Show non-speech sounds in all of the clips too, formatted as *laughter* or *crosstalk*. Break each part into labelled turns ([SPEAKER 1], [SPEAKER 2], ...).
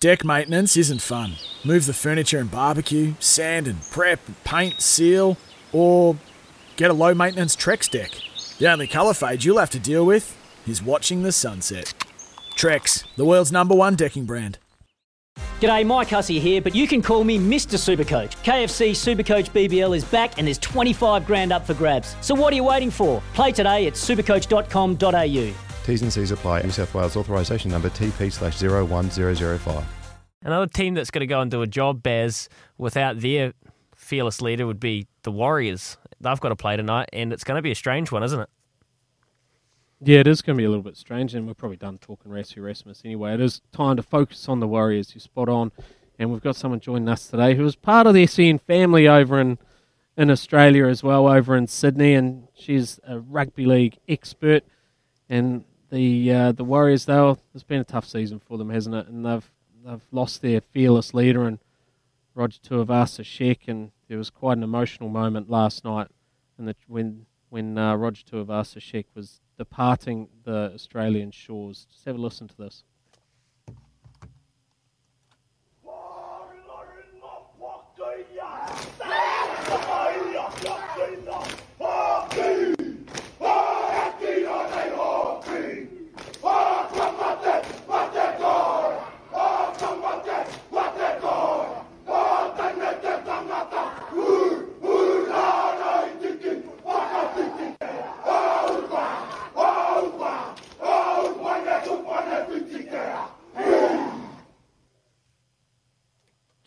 [SPEAKER 1] Deck maintenance isn't fun. Move the furniture and barbecue, sand and prep, paint, seal, or get a low maintenance Trex deck. The only colour fade you'll have to deal with is watching the sunset. Trex, the world's number one decking brand.
[SPEAKER 2] G'day, Mike Hussey here, but you can call me Mr. Supercoach. KFC Supercoach BBL is back and there's 25 grand up for grabs. So what are you waiting for? Play today at supercoach.com.au.
[SPEAKER 3] T's and C's apply. New South Wales authorisation number TP slash 01005.
[SPEAKER 4] Another team that's going to go and do a job, Bears, without their fearless leader would be the Warriors. They've got to play tonight, and it's going to be a strange one, isn't it?
[SPEAKER 5] Yeah, it is going to be a little bit strange, and we're probably done talking Rasmus Erasmus anyway. It is time to focus on the Warriors. You're spot on, and we've got someone joining us today who is part of the SEN family over in in Australia as well, over in Sydney, and she's a rugby league expert. And the uh, the Warriors, though, it's been a tough season for them, hasn't it? And they've they've lost their fearless leader and Roger Tuivasa-Sheck, and there was quite an emotional moment last night, and when when uh, Roger Tuivasa-Sheck was departing the Australian shores. Just have a listen to this.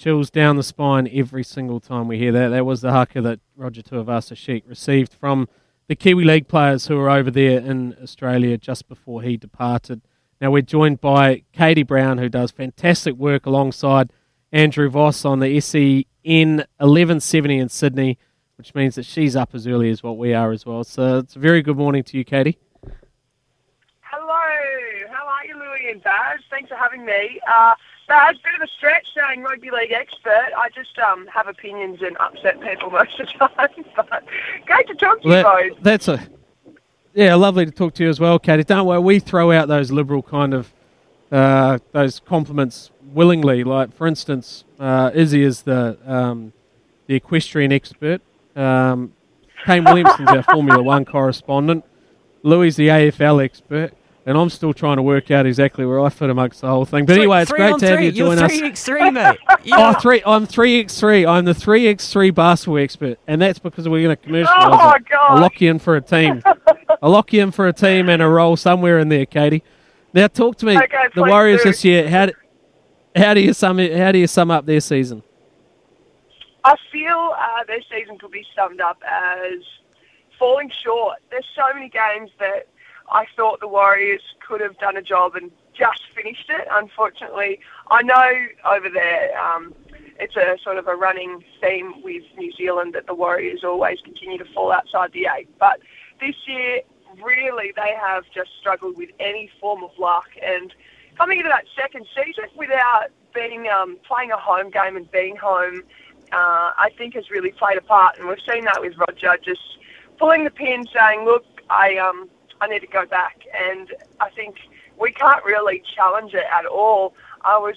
[SPEAKER 5] Chills down the spine every single time we hear that. That was the haka that Roger Tuivasa-Sheck received from the Kiwi League players who were over there in Australia just before he departed. Now we're joined by Katie Brown, who does fantastic work alongside Andrew Voss on the SEN 1170 in Sydney, which means that she's up as early as what we are as well. So it's a very good morning to you, Katie.
[SPEAKER 6] Hello, how are you, Louis and Baz? Thanks for having me. Uh, Baz, bit of a stretch saying rugby league expert. I just um, have opinions and upset people *laughs* most of the time. *laughs* But great to talk to well, you both.
[SPEAKER 5] That's a yeah, lovely to talk to you as well, Katie. Don't worry, we throw out those liberal kind of uh, those compliments willingly. Like for instance, uh, Izzy is the um, the equestrian expert. Um, Kane Williamson's our Formula One correspondent. Louis the AFL expert and I'm still trying to work out exactly where I fit amongst the whole thing. But anyway, it's great to have you join
[SPEAKER 4] You're
[SPEAKER 5] us.
[SPEAKER 4] Three x three, mate. *laughs*
[SPEAKER 5] oh, three. I'm three x three. I'm the three x three basketball expert, and that's because we're going to commercialise.
[SPEAKER 6] Oh it.
[SPEAKER 5] I'll lock you in for a team. I'll lock you in for a team and a role somewhere in there, Katie. Now, talk to me.
[SPEAKER 6] Okay,
[SPEAKER 5] the Warriors
[SPEAKER 6] do.
[SPEAKER 5] this year. How do, how do you sum how do you sum up their season?
[SPEAKER 6] I feel uh, their season could be summed up as falling short. There's so many games that I thought the Warriors could have done a job and just finished it. Unfortunately, I know over there um, it's a sort of a running theme with New Zealand that the Warriors always continue to fall outside the eight. But this year, really, they have just struggled with any form of luck. And coming into that second season without being um, playing a home game and being home, uh, I think has really played a part. And we've seen that with Roger just pulling the pin, saying, "Look, I um, I need to go back. And I think we can't really challenge it at all. I was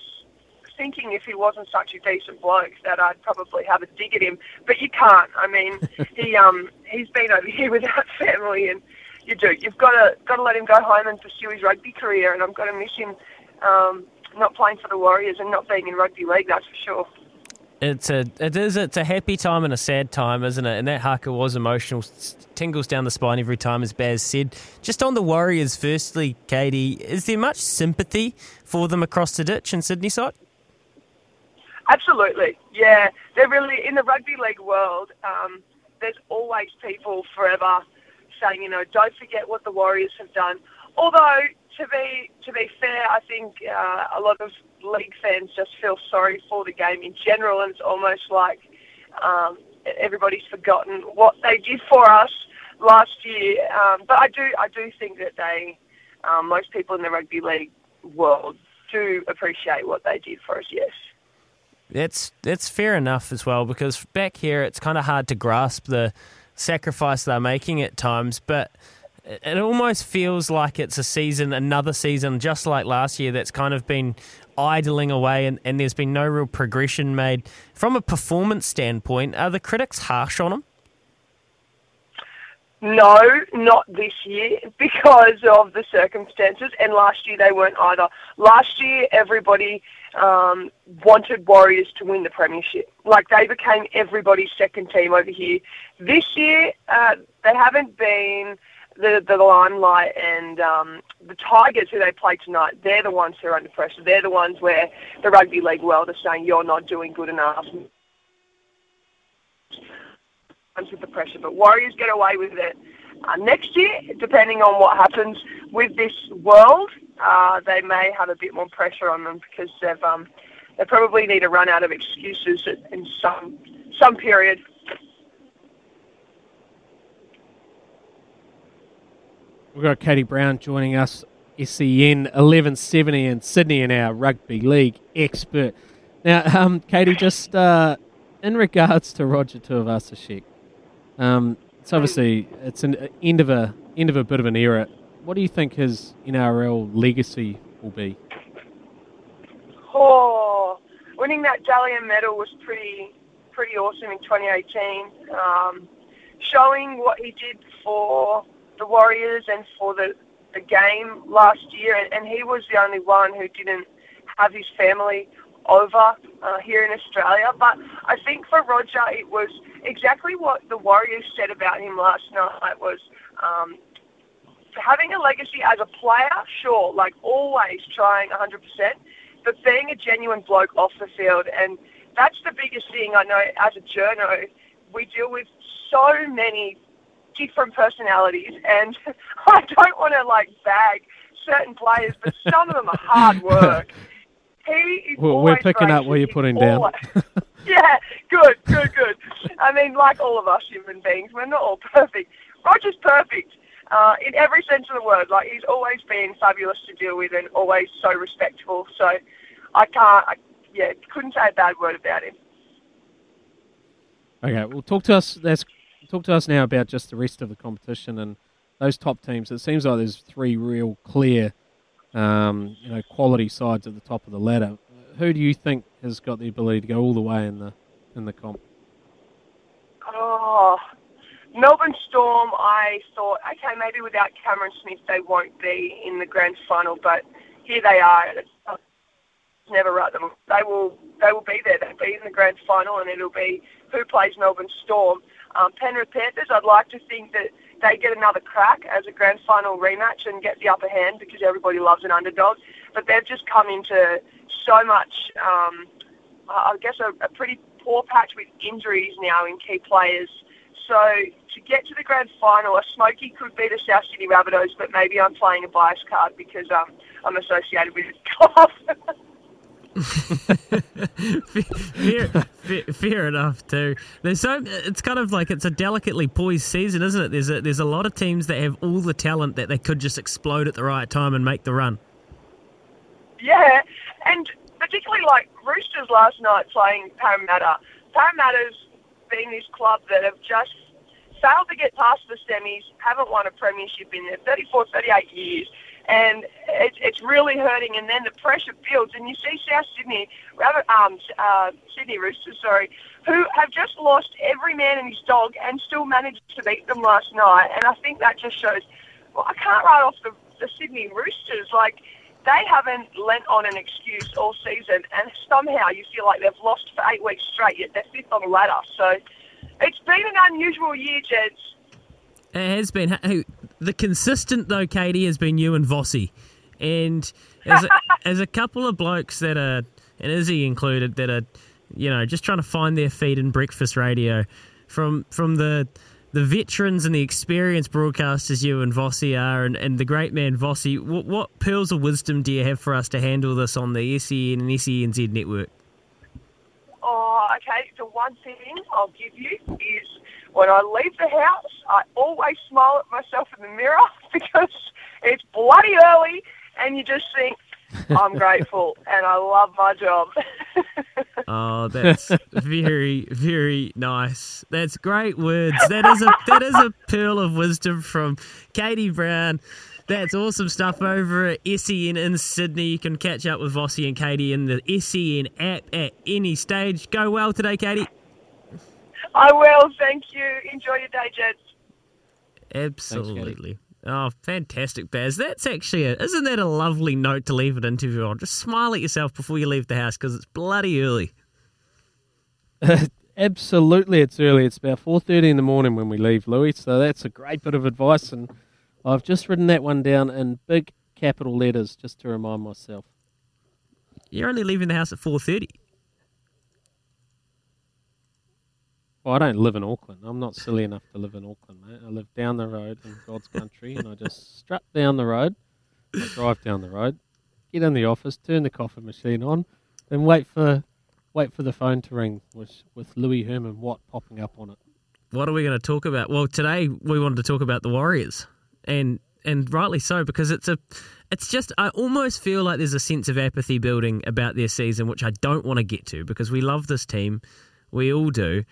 [SPEAKER 6] thinking if he wasn't such a decent bloke that I'd probably have a dig at him, but you can't. I mean, *laughs* he um he's been over here *laughs* without family, and you do. You've got to got to let him go home and pursue his rugby career, and I'm going to miss him. Um, not playing for the Warriors and not being in rugby league. That's for sure.
[SPEAKER 4] It's a it is it's a happy time and a sad time, isn't it? And that haka was emotional, tingles down the spine every time, as Baz said. Just on the Warriors, firstly, Katie, is there much sympathy for them across the ditch in Sydney side?
[SPEAKER 6] Absolutely, yeah. They're really in the rugby league world. Um, there's always people forever saying, you know, don't forget what the Warriors have done. Although to be to be fair, I think uh, a lot of league fans just feel sorry for the game in general, and it's almost like um, everybody's forgotten what they did for us last year. Um, but I do I do think that they um, most people in the rugby league world do appreciate what they did for us. Yes.
[SPEAKER 4] That's that's fair enough as well because back here it's kind of hard to grasp the sacrifice they're making at times, but it almost feels like it's a season, another season, just like last year, that's kind of been idling away and, and there's been no real progression made. From a performance standpoint, are the critics harsh on them?
[SPEAKER 6] No, not this year *laughs* because of the circumstances, and last year they weren't either. Last year, everybody um, wanted Warriors to win the premiership. Like they became everybody's second team over here. This year, uh, they haven't been the the limelight and um, the Tigers who they play tonight. They're the ones who are under pressure. They're the ones where the rugby league world are saying you're not doing good enough. With the pressure, but Warriors get away with it uh, next year, depending on what happens with this world. Uh, they may have a bit more pressure on them because they've um, they probably need to run out of excuses in some some period.
[SPEAKER 5] We've got Katie Brown joining us, SEN 1170 in Sydney, and our rugby league expert. Now, um, Katie, just uh, in regards to Roger Tuivasa-Sheck, um, it's obviously it's an end of a end of a bit of an era. What do you think his NRL legacy will be?
[SPEAKER 6] Oh, winning that Dally medal was pretty pretty awesome in 2018. Um, showing what he did for the Warriors and for the, the game last year, and, and he was the only one who didn't have his family over uh, here in Australia. But I think for Roger, it was exactly what the Warriors said about him last night was um, having a legacy as a player, sure, like always trying 100%, but being a genuine bloke off the field. And that's the biggest thing I know as a journo. We deal with so many different personalities, and *laughs* I don't want to like bag certain players, but some of them are hard *laughs* work. He is
[SPEAKER 5] well, we're picking up what you're putting down. *laughs*
[SPEAKER 6] yeah, good, good, good. I mean, like all of us human beings, we're not all perfect. Roger's perfect uh, in every sense of the word. Like he's always been fabulous to deal with and always so respectful. So I can't, I, yeah, couldn't say a bad word about him.
[SPEAKER 5] Okay, well, talk to us. That's talk to us now about just the rest of the competition and those top teams. It seems like there's three real clear, um, you know, quality sides at the top of the ladder. Who do you think has got the ability to go all the way in the in the comp?
[SPEAKER 6] Oh, Melbourne Storm. I thought, okay, maybe without Cameron Smith, they won't be in the grand final, but here they are. It's never right. Them. They will. They will be there. They'll be in the grand final, and it'll be who plays Melbourne Storm. Um, Penrith Panthers, I'd like to think that they get another crack as a grand final rematch and get the upper hand because everybody loves an underdog. But they've just come into so much, um, I guess, a, a pretty poor patch with injuries now in key players. So to get to the grand final, a Smoky could be the South Sydney Rabbitohs, but maybe I'm playing a bias card because um, I'm associated with club. *laughs*
[SPEAKER 4] fair, fair, fair, enough too. There's so it's kind of like it's a delicately poised season, isn't it? There's a, there's a lot of teams that have all the talent that they could just explode at the right time and make the run.
[SPEAKER 6] Yeah, and particularly like Roosters last night playing Parramatta. Parramatta's been this club that have just failed to get past the semis, haven't won a premiership in their 34, 38 years and it's it's really hurting. And then the pressure builds, and you see South Sydney, um, uh, Sydney Roosters, sorry, who have just lost every man and his dog, and still managed to beat them last night. And I think that just shows. Well, I can't write off the, the Sydney Roosters. Like they haven't lent on an excuse all season, and somehow you feel like they've lost for eight weeks straight, yet they're fifth on the ladder. So it's been an unusual year, gents.
[SPEAKER 4] It has been. The consistent though, Katie, has been you and Vossi, and as a, *laughs* as a couple of blokes that are, and Izzy included, that are, you know, just trying to find their feet in breakfast radio, from from the the veterans and the experienced broadcasters you and Vossi are, and, and the great man Vossi, what, what pearls of wisdom do you have for us to handle this on the SEN and SENZ network?
[SPEAKER 6] Oh, okay. The one thing I'll give you is when I leave the house, I always smile at myself in the mirror *laughs* because it's bloody early and you just think, *laughs* I'm grateful and I love my job. *laughs*
[SPEAKER 4] oh, that's very, very nice. That's great words. That is a that is a pearl of wisdom from Katie Brown. That's awesome stuff over at SEN in Sydney. You can catch up with Vossi and Katie in the SEN app at any stage. Go well today, Katie.
[SPEAKER 6] I will. Thank you. Enjoy your day, Jets.
[SPEAKER 4] Absolutely. Thanks, Oh, fantastic, Baz. That's actually a, isn't that a lovely note to leave an interview on? Just smile at yourself before you leave the house because it's bloody early. *laughs*
[SPEAKER 5] Absolutely, it's early. It's about four thirty in the morning when we leave, Louis. So that's a great bit of advice, and I've just written that one down in big capital letters just to remind myself.
[SPEAKER 4] You're only leaving the house at four thirty.
[SPEAKER 5] Well, I don't live in Auckland. I'm not silly enough to live in Auckland, mate. I live down the road in God's country, and I just strut down the road. I drive down the road, get in the office, turn the coffee machine on, then wait for wait for the phone to ring with with Louis Herman Watt popping up on it.
[SPEAKER 4] What are we going to talk about? Well, today we wanted to talk about the Warriors, and and rightly so because it's a it's just I almost feel like there's a sense of apathy building about their season, which I don't want to get to because we love this team, we all do,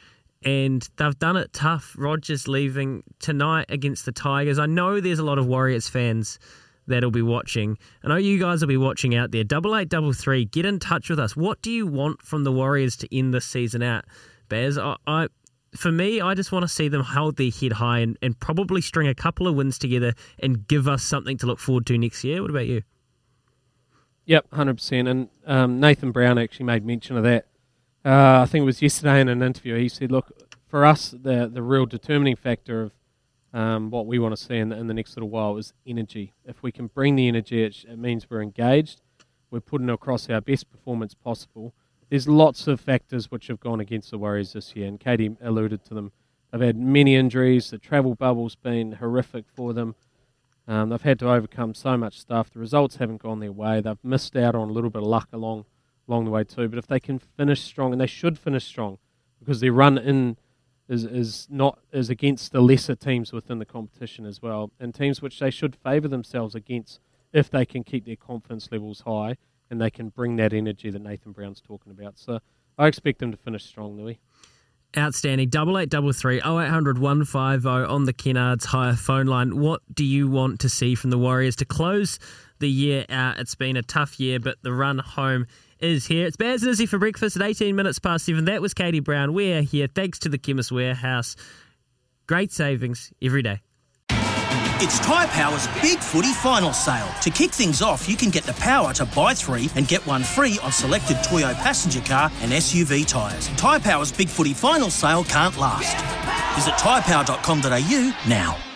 [SPEAKER 4] and they've done it tough. Rogers leaving tonight against the Tigers. I know there's a lot of Warriors fans that'll be watching. I know you guys will be watching out there. Double eight, double three. Get in touch with us. What do you want from the Warriors to end this season out, Baz? I, I for me, I just want to see them hold their head high and, and probably string a couple of wins together and give us something to look forward to next year. What about you?
[SPEAKER 5] Yep, hundred percent. And um, Nathan Brown actually made mention of that uh, I think it was yesterday in an interview. He said, "Look, for us, the the real determining factor of um, what we want to see in the, in the next little while is energy. If we can bring the energy, it, it means we're engaged. We're putting across our best performance possible. There's lots of factors which have gone against the Warriors this year, and Katie alluded to them. They've had many injuries. The travel bubble's been horrific for them. Um, they've had to overcome so much stuff. The results haven't gone their way. They've missed out on a little bit of luck along along the way too. But if they can finish strong, and they should finish strong, because their run in is is not is against the lesser teams within the competition as well, and teams which they should favour themselves against if they can keep their confidence levels high and they can bring that energy that Nathan Brown's talking about. So I expect them to finish strong, Louis.
[SPEAKER 4] Outstanding. Double eight double three oh eight hundred one five oh on the Kennards Hire phone line. What do you want to see from the Warriors to close the year out? It's been a tough year, but the run home is here. It's Baz and Izzy for breakfast at 18 minutes past 7. That was Katie Brown. We're here thanks to the Chemist Warehouse. Great savings every day.
[SPEAKER 7] It's Tyre Power's Big Footy Final Sale. To kick things off, you can get the power to buy three and get one free on selected Toyo passenger car and SUV tyres. Tyre Power's Big Footy Final Sale can't last. Visit tyrepower.com.au now.